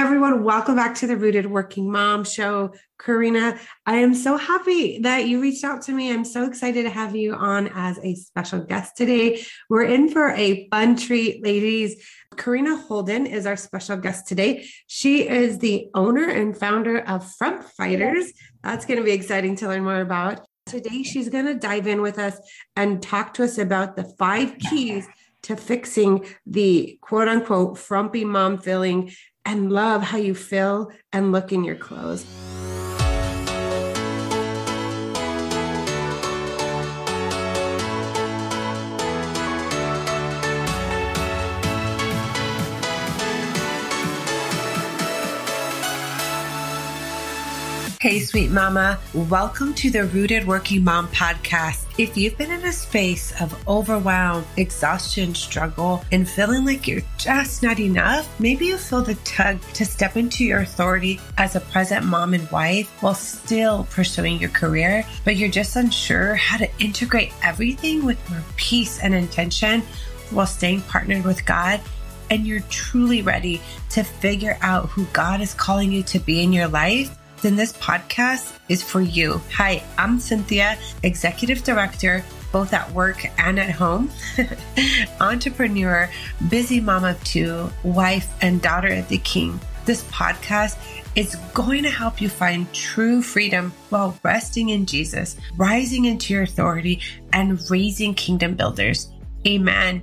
everyone. Welcome back to the Rooted Working Mom Show. Karina, I am so happy that you reached out to me. I'm so excited to have you on as a special guest today. We're in for a fun treat, ladies. Karina Holden is our special guest today. She is the owner and founder of Frump Fighters. That's going to be exciting to learn more about. Today, she's going to dive in with us and talk to us about the five keys to fixing the quote unquote frumpy mom feeling and love how you feel and look in your clothes. Hey, sweet mama. Welcome to the Rooted Working Mom podcast. If you've been in a space of overwhelm, exhaustion, struggle, and feeling like you're just not enough, maybe you feel the tug to step into your authority as a present mom and wife while still pursuing your career, but you're just unsure how to integrate everything with more peace and intention while staying partnered with God and you're truly ready to figure out who God is calling you to be in your life, then this podcast is for you. Hi, I'm Cynthia, Executive Director, both at work and at home, entrepreneur, busy mom of two, wife, and daughter of the King. This podcast is going to help you find true freedom while resting in Jesus, rising into your authority, and raising kingdom builders. Amen.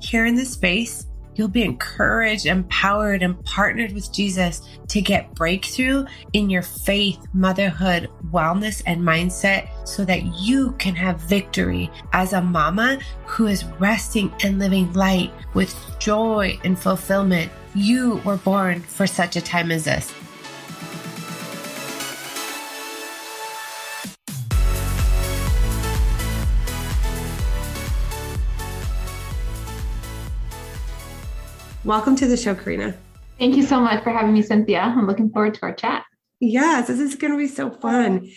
Here in this space, You'll be encouraged, empowered, and partnered with Jesus to get breakthrough in your faith, motherhood, wellness, and mindset so that you can have victory as a mama who is resting and living light with joy and fulfillment. You were born for such a time as this. Welcome to the show, Karina. Thank you so much for having me, Cynthia. I'm looking forward to our chat. Yes, this is going to be so fun.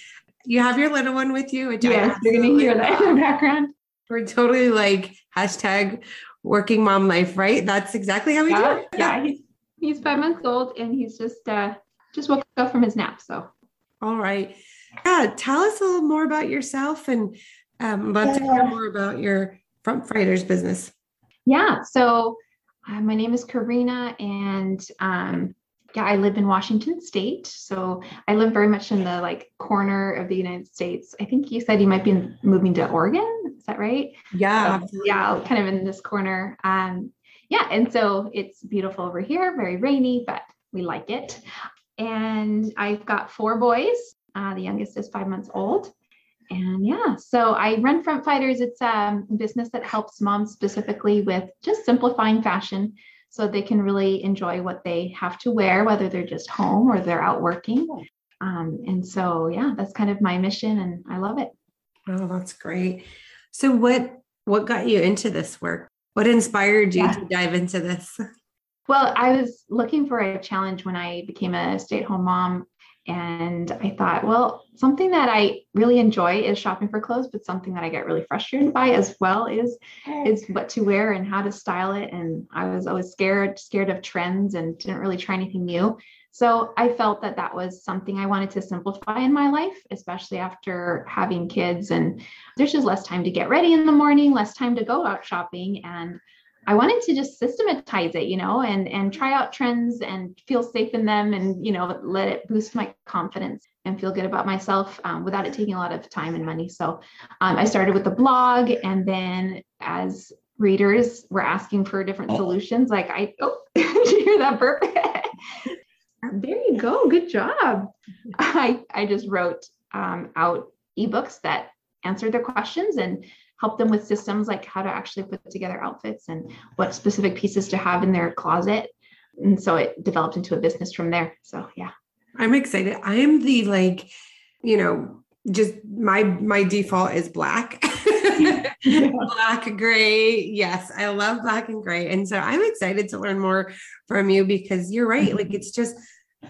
You have your little one with you. yes, you're going to hear that in the background. We're totally like hashtag working mom life, right? That's exactly how we yeah, do it. yeah, he's, he's five months old and he's just uh, just woke up from his nap. So, all right, yeah. Tell us a little more about yourself and um, love yeah. to hear more about your Frump Fighters business. Yeah, so uh, my name is Karina, and um, yeah, I live in Washington State. So I live very much in the like corner of the United States. I think you said you might be moving to Oregon. Is that right? Yeah. So, yeah, kind of in this corner. Um, yeah, and so it's beautiful over here, very rainy, but we like it. And I've got four boys. Uh, the youngest is five months old. And yeah, so I run Frump Fighters. It's um, a business that helps moms specifically with just simplifying fashion so they can really enjoy what they have to wear, whether they're just home or they're out working. Um, and so, yeah, that's kind of my mission, and I love it. Oh, that's great. So, what what got you into this work? What inspired you yeah. to dive into this? Well, I was looking for a challenge when I became a stay at home mom and I thought, well, something that I really enjoy is shopping for clothes, but something that I get really frustrated by as well is oh. is what to wear and how to style it. And I was always scared, scared of trends and didn't really try anything new. So I felt that that was something I wanted to simplify in my life, especially after having kids. And there's just less time to get ready in the morning, less time to go out shopping. And I wanted to just systematize it, you know, and and try out trends and feel safe in them, and you know, let it boost my confidence and feel good about myself um, without it taking a lot of time and money. So um, I started with the blog, and then as readers were asking for different oh. solutions, like I oh, did you hear that burp? there you go, good job. I I just wrote um, out ebooks that answered their questions and help them with systems like how to actually put together outfits and what specific pieces to have in their closet. And so it developed into a business from there. So yeah. I'm excited. I am the like, you know, just my my default is black. black, gray. Yes, I love black and gray. And so I'm excited to learn more from you because you're right. Like mm-hmm. it's just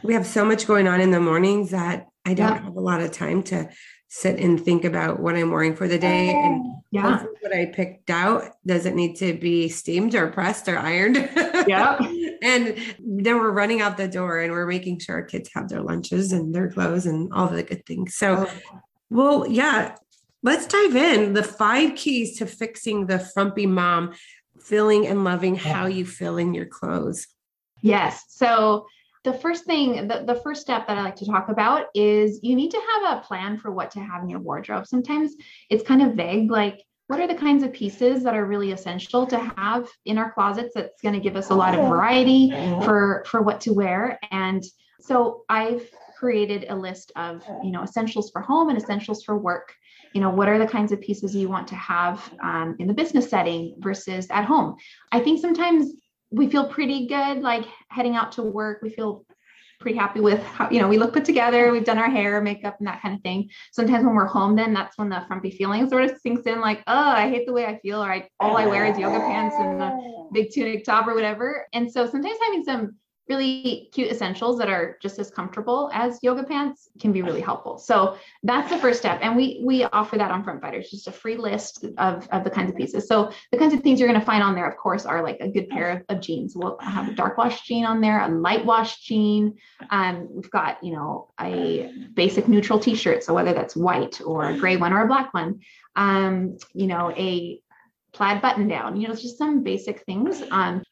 we have so much going on in the mornings that I don't yeah. have a lot of time to sit and think about what I'm wearing for the day. And yeah, what I picked out Does it need to be steamed or pressed or ironed. Yeah. and then we're running out the door and we're making sure our kids have their lunches and their clothes and all the good things. So, oh. well, yeah, let's dive in. The five keys to fixing the frumpy mom, feeling and loving how you feel in your clothes. Yes. So, the first thing, the, the first step that I like to talk about is you need to have a plan for what to have in your wardrobe. Sometimes it's kind of vague, like, what are the kinds of pieces that are really essential to have in our closets that's going to give us a lot of variety for for what to wear? And so i've created a list of you know essentials for home and essentials for work. You know what are the kinds of pieces you want to have um, in the business setting versus at home? I think sometimes we feel pretty good like heading out to work we feel pretty happy with how, you know, we look put together, we've done our hair, makeup, and that kind of thing. Sometimes when we're home, then that's when the frumpy feeling sort of sinks in, like, oh, I hate the way I feel, or I, all I wear is yoga pants and a oh. big tunic top or whatever. And so sometimes having some really cute essentials that are just as comfortable as yoga pants can be really helpful. So that's the first step. And we we offer that on Frump Fighters, just a free list of, of the kinds of pieces. So the kinds of things you're going to find on there, of course, are like a good pair of, of jeans. We'll have a dark wash jean on there, a light wash jean. Um, we've got, you know, a basic neutral t-shirt. So whether that's white or a gray one or a black one, um, you know, a plaid button down, you know, just some basic things. Um,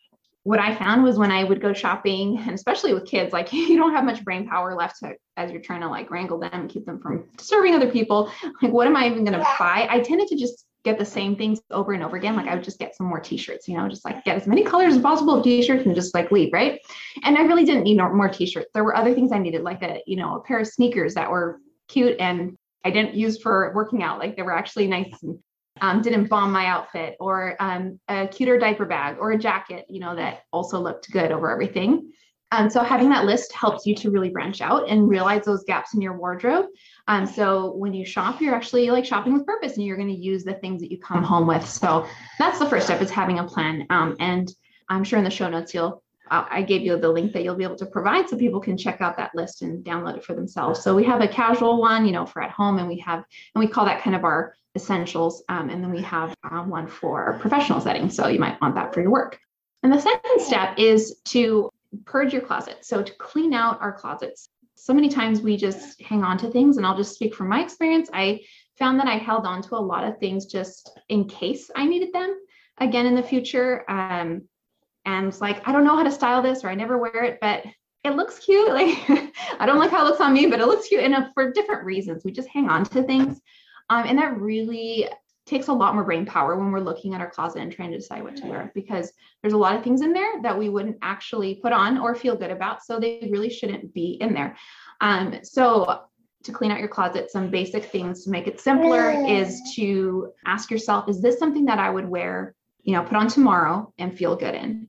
what I found was when I would go shopping, and especially with kids, like you don't have much brain power left to, as you're trying to like wrangle them and keep them from mm. disturbing other people. Like, what am I even going to buy? I tended to just get the same things over and over again. Like I would just get some more t-shirts, you know, just like get as many colors as possible of t-shirts and just like leave, right? And I really didn't need more t-shirts. There were other things I needed, like a, you know, a pair of sneakers that were cute and I didn't use for working out. Like they were actually nice and um, didn't bomb my outfit or um, a cuter diaper bag or a jacket, you know, that also looked good over everything. Um, so having that list helps you to really branch out and realize those gaps in your wardrobe. Um, so when you shop, you're actually like shopping with purpose and you're going to use the things that you come home with. So that's the first step is having a plan. Um, and I'm sure in the show notes, you'll I gave you the link that you'll be able to provide so people can check out that list and download it for themselves. So we have a casual one, you know, for at home, and we have, and we call that kind of our essentials. Um, and then we have um, one for professional settings. So you might want that for your work. And the second step is to purge your closet. So to clean out our closets. So many times we just hang on to things, and I'll just speak from my experience. I found that I held on to a lot of things just in case I needed them again in the future. Um, and it's like, I don't know how to style this, or I never wear it, but it looks cute. Like, I don't like how it looks on me, but it looks cute. And uh, for different reasons, we just hang on to things. Um, and that really takes a lot more brain power when we're looking at our closet and trying to decide what to wear because there's a lot of things in there that we wouldn't actually put on or feel good about. So they really shouldn't be in there. Um, so to clean out your closet, some basic things to make it simpler is to ask yourself, is this something that I would wear, you know, put on tomorrow and feel good in?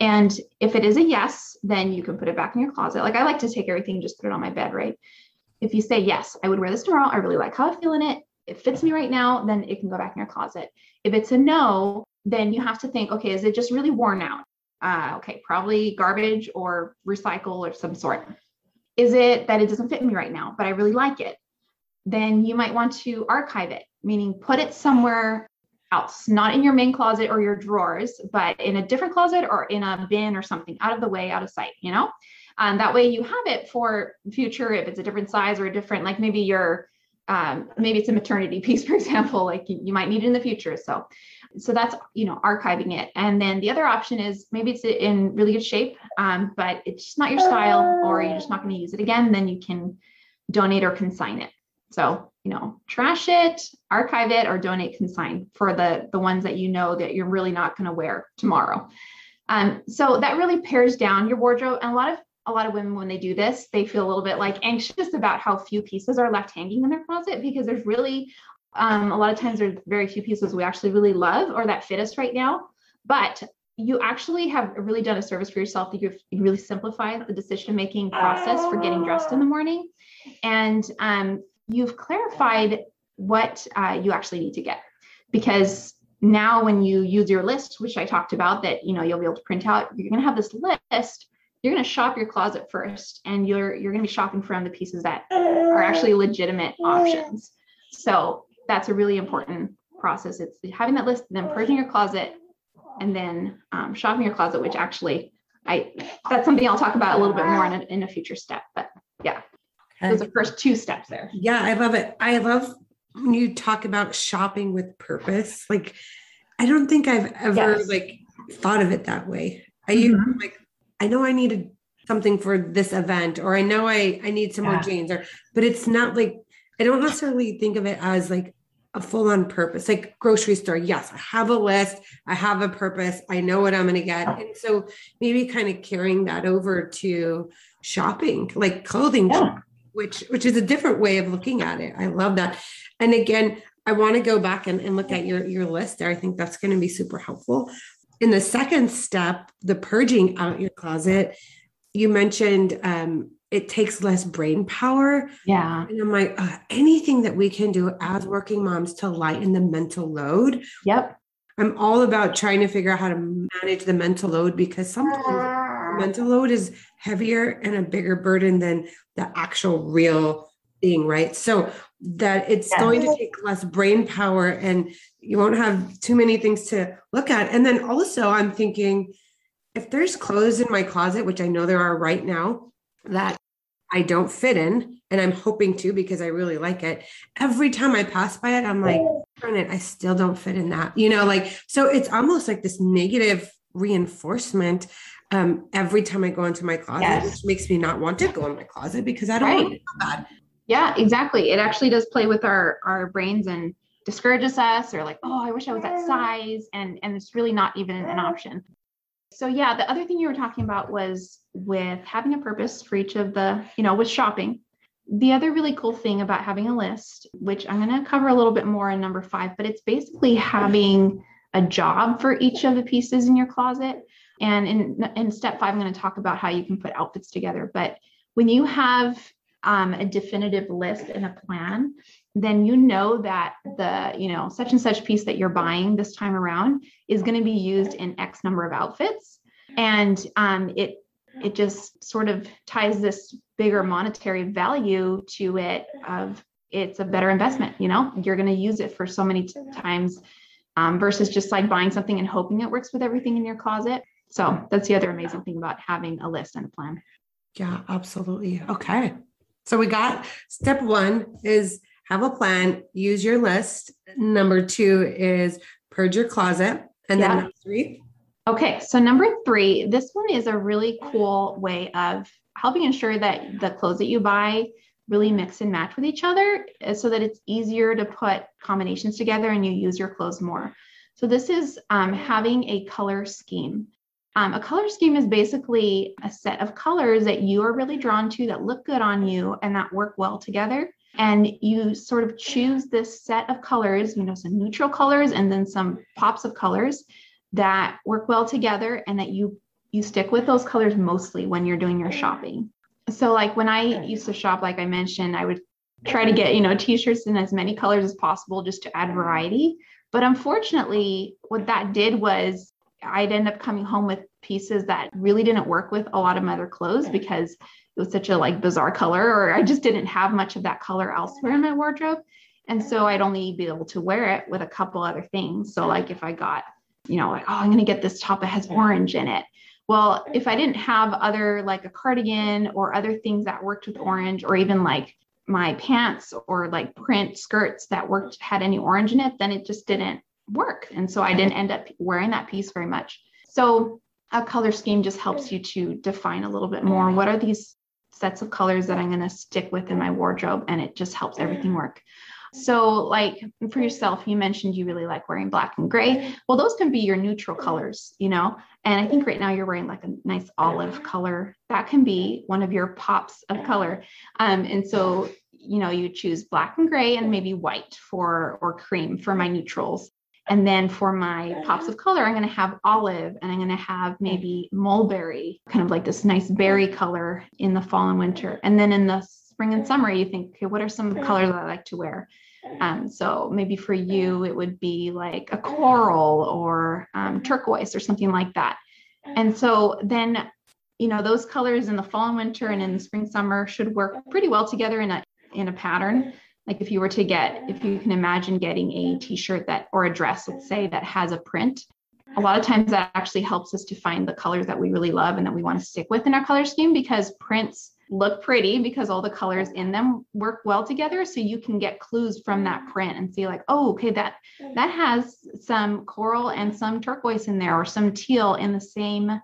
And if it is a yes, then you can put it back in your closet. Like I like to take everything, just put it on my bed, right? If you say, yes, I would wear this tomorrow, I really like how I feel in it, it fits me right now, then it can go back in your closet. If it's a no, then you have to think, okay, is it just really worn out? Uh, okay, probably garbage or recycle or some sort. Is it that it doesn't fit me right now, but I really like it? Then you might want to archive it, meaning put it somewhere else, not in your main closet or your drawers, but in a different closet or in a bin or something out of the way, out of sight, you know? Um, that way you have it for future if it's a different size or a different, like maybe your um, maybe it's a maternity piece, for example, like you, you might need it in the future. So, so that's you know archiving it. And then the other option is maybe it's in really good shape, um, but it's just not your style, or you're just not going to use it again. Then you can donate or consign it. So you know, trash it, archive it, or donate consign for the the ones that you know that you're really not going to wear tomorrow. Um, so that really pares down your wardrobe. And a lot of a lot of women when they do this they feel a little bit like anxious about how few pieces are left hanging in their closet because there's really um, a lot of times there's very few pieces we actually really love or that fit us right now. But you actually have really done a service for yourself that you've really simplified the decision making process for getting dressed in the morning. And um, you've clarified what uh, you actually need to get. Because now when you use your list which i talked about that you know you'll be able to print out you're going to have this list you're going to shop your closet first and you're you're going to be shopping from the pieces that are actually legitimate options so that's a really important process it's having that list then purging your closet and then um, shopping your closet which actually I that's something I'll talk about a little bit more in a, in a future step. But yeah, okay. those are first two steps there. Yeah, I love it. I love when you talk about shopping with purpose. Like, I don't think I've ever yes. like thought of it that way. I mm-hmm. like I know I needed something for this event, or I know I I need some yeah. more jeans, or but it's not like I don't necessarily think of it as like a full on purpose, like grocery store. Yes, I have a list, I have a purpose, I know what I'm going to get. And so maybe kind of carrying that over to shopping, like clothing, yeah. which which is a different way of looking at it. I love that. And again, I want to go back and, and look at your, your list there. I think that's going to be super helpful. In the second step, the purging out your closet, you mentioned um, it takes less brain power. Yeah. And I'm like, uh, anything that we can do as working moms to lighten the mental load. Yep. I'm all about trying to figure out how to manage the mental load because sometimes mental load is heavier and a bigger burden than the actual real thing, right? So that it's yes. going to take less brain power and you won't have too many things to look at. And then also, I'm thinking if there's clothes in my closet, which I know there are right now, that I don't fit in, and I'm hoping to because I really like it. Every time I pass by it, I'm like, darn it, I still don't fit in that. You know, like so it's almost like this negative reinforcement um, every time I go into my closet, yes. which makes me not want to go in my closet because I don't right. want to bad. Yeah, exactly. It actually does play with our our brains and discourages us or like, oh, I wish I was that size. And and it's really not even an option. So yeah, the other thing you were talking about was with having a purpose for each of the, you know, with shopping. The other really cool thing about having a list, which I'm going to cover a little bit more in number five, but it's basically having a job for each of the pieces in your closet. And in, in step five, I'm going to talk about how you can put outfits together. But when you have um, a definitive list and a plan, then you know that the you know such and such piece that you're buying this time around is going to be used in x number of outfits. And um, it it just sort of ties this bigger monetary value to it of it's a better investment you know? You're going to use it for so many times um, versus just like buying something and hoping it works with everything in your closet. So that's the other amazing thing about having a list and a plan. Yeah absolutely. Okay so we got step one is have a plan, use your list. Number two is purge your closet. And then number three. Okay, so number three, this one is a really cool way of helping ensure that the clothes that you buy really mix and match with each other uh, so that it's easier to put combinations together and you use your clothes more. So, this is um, having a color scheme. Um, a color scheme is basically a set of colors that you are really drawn to that look good on you and that work well together and you sort of choose this set of colors, you know, some neutral colors and then some pops of colors that work well together and that you you stick with those colors mostly when you're doing your shopping. So like when I used to shop like I mentioned, I would try to get, you know, t-shirts in as many colors as possible just to add variety. But unfortunately, what that did was I'd end up coming home with pieces that really didn't work with a lot of my other clothes because it was such a like bizarre color or I just didn't have much of that color elsewhere in my wardrobe. And so I'd only be able to wear it with a couple other things. So like if I got, you know, like, oh, I'm going to get this top that has orange in it. Well, if I didn't have other like a cardigan or other things that worked with orange or even like my pants or like print skirts that worked had any orange in it, then it just didn't work. And so I didn't end up wearing that piece very much. So a color scheme just helps you to define a little bit more what are these sets of colors that I'm going to stick with in my wardrobe, and it just helps everything work. So, like for yourself, you mentioned you really like wearing black and gray. Well, those can be your neutral colors, you know. And I think right now you're wearing like a nice olive color. That can be one of your pops of color. Um, and so, you know, you choose black and gray and maybe white for or cream for my neutrals. And then for my pops of color, I'm going to have olive and I'm going to have maybe mulberry, kind of like this nice berry color in the fall and winter. And then in the spring and summer, you think, okay, what are some colors I like to wear? Um, so maybe for you, it would be like a coral or um, turquoise or something like that. And so then, you know, those colors in the fall and winter and in the spring, summer should work pretty well together in a in a pattern like if you were to get if you can imagine getting a t-shirt that or a dress let's say that has a print a lot of times that actually helps us to find the colors that we really love and that we want to stick with in our color scheme because prints look pretty because all the colors in them work well together. So you can get clues from that print and see like oh okay that that has some coral and some turquoise in there or some teal in the same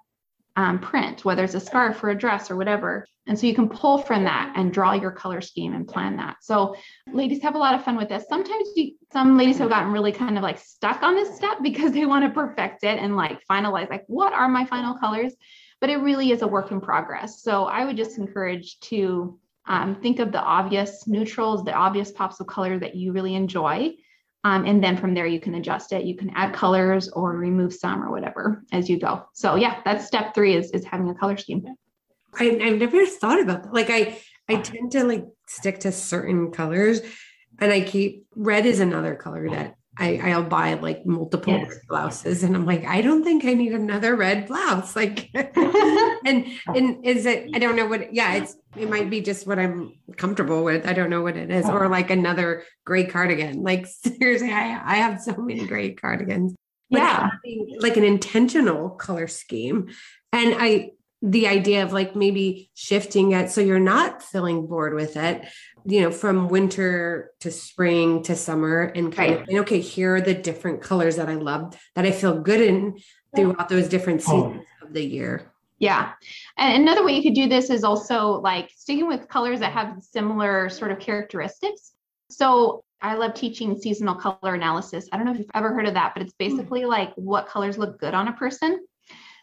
um, print whether it's a scarf or a dress or whatever and so you can pull from that and draw your color scheme and plan that so ladies have a lot of fun with this sometimes you, some ladies have gotten really kind of like stuck on this step because they want to perfect it and like finalize like what are my final colors but it really is a work in progress. So I would just encourage to um, think of the obvious neutrals, the obvious pops of color that you really enjoy. Um, and then from there, you can adjust it. You can add colors or remove some or whatever as you go. So yeah, that's step three is, is having a color scheme. I, I've never thought about that. Like I, I tend to like stick to certain colors and I keep red is another color that I, I'll buy like multiple yes. blouses and I'm like, I don't think I need another red blouse. Like and and is it I don't know what yeah, it's it might be just what I'm comfortable with. I don't know what it is. Or like another gray cardigan. Like seriously, I I have so many gray cardigans. But yeah. like an intentional color scheme. And I the idea of like maybe shifting it so you're not feeling bored with it you know from winter to spring to summer and kind right. of and okay here are the different colors that i love that i feel good in throughout those different oh. seasons of the year yeah. And another way you could do this is also like sticking with colors that have similar sort of characteristics. So I love teaching seasonal color analysis. I don't know if you've ever heard of that, but it's hmm. basically like what colors look good on a person.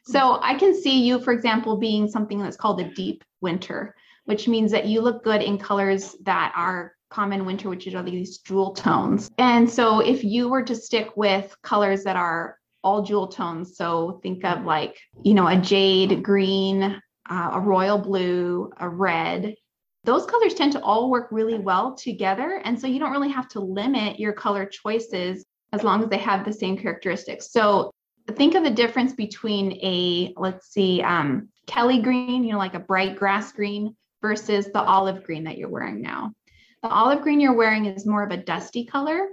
So I can see you, for example, being something that's called a deep winter, which means that you look good in colors that are common winter, which are these jewel tones. And so if you were to stick with colors that are all jewel tones, so think of like, you know, a jade green, uh, a royal blue, a red, those colors tend to all work really well together. And so you don't really have to limit your color choices as long as they have the same characteristics. So think of the difference between a, let's see, um, Kelly green, you know, like a bright grass green versus the olive green that you're wearing now. The olive green you're wearing is more of a dusty color.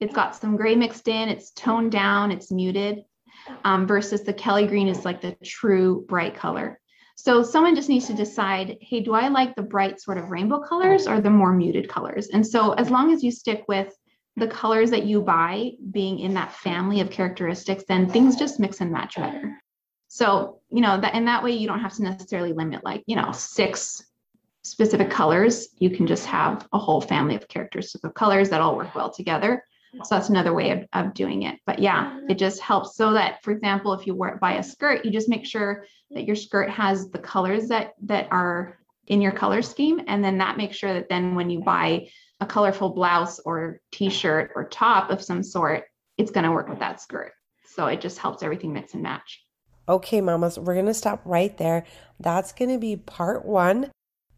It's got some gray mixed in, it's toned down, it's muted, um, versus the Kelly green is like the true bright color. So someone just needs to decide, hey, do I like the bright sort of rainbow colors or the more muted colors? And so as long as you stick with the colors that you buy being in that family of characteristics, then things just mix and match better. So, you know, that and that way you don't have to necessarily limit like, you know, six specific colors. You can just have a whole family of characteristics of colors that all work well together. So that's another way of, of doing it. But yeah, it just helps so that, for example, if you wear buy a skirt, you just make sure that your skirt has the colors that that are in your color scheme. And then that makes sure that then when you buy a colorful blouse or t-shirt or top of some sort, it's going to work with that skirt. So it just helps everything mix and match. Okay, mamas, we're going to stop right there. That's going to be part one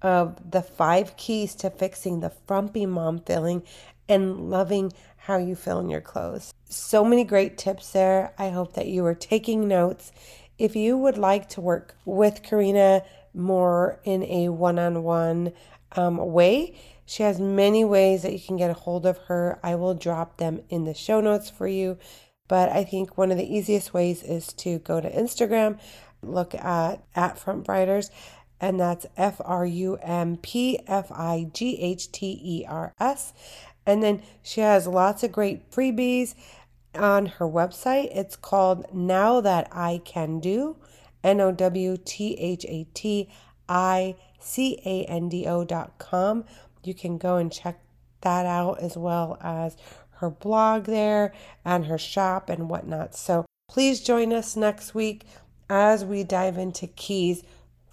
of the five keys to fixing the frumpy mom feeling and loving how you feel in your clothes. So many great tips there. I hope that you are taking notes. If you would like to work with Karina more in a one on one way, she has many ways that you can get a hold of her. I will drop them in the show notes for you. But I think one of the easiest ways is to go to Instagram, look at at Frump Fighters, and that's F R U M P F I G H T E R S. And then she has lots of great freebies on her website. It's called Now That I Can Do, N O W T H A T I C A N D O dot com. You can go and check that out as well as her blog there and her shop and whatnot. So please join us next week as we dive into keys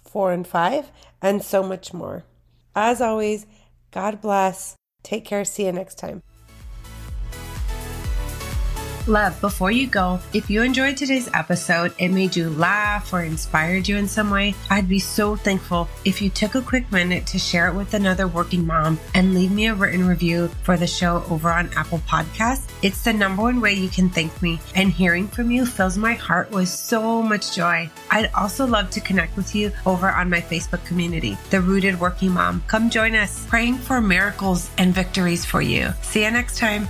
four and five and so much more. As always, God bless. Take care. See you next time. Love, before you go, if you enjoyed today's episode, it made you laugh or inspired you in some way, I'd be so thankful if you took a quick minute to share it with another working mom and leave me a written review for the show over on Apple Podcasts. It's the number one way you can thank me, and hearing from you fills my heart with so much joy. I'd also love to connect with you over on my Facebook community, The Rooted Working Mom. Come join us, praying for miracles and victories for you. See you next time.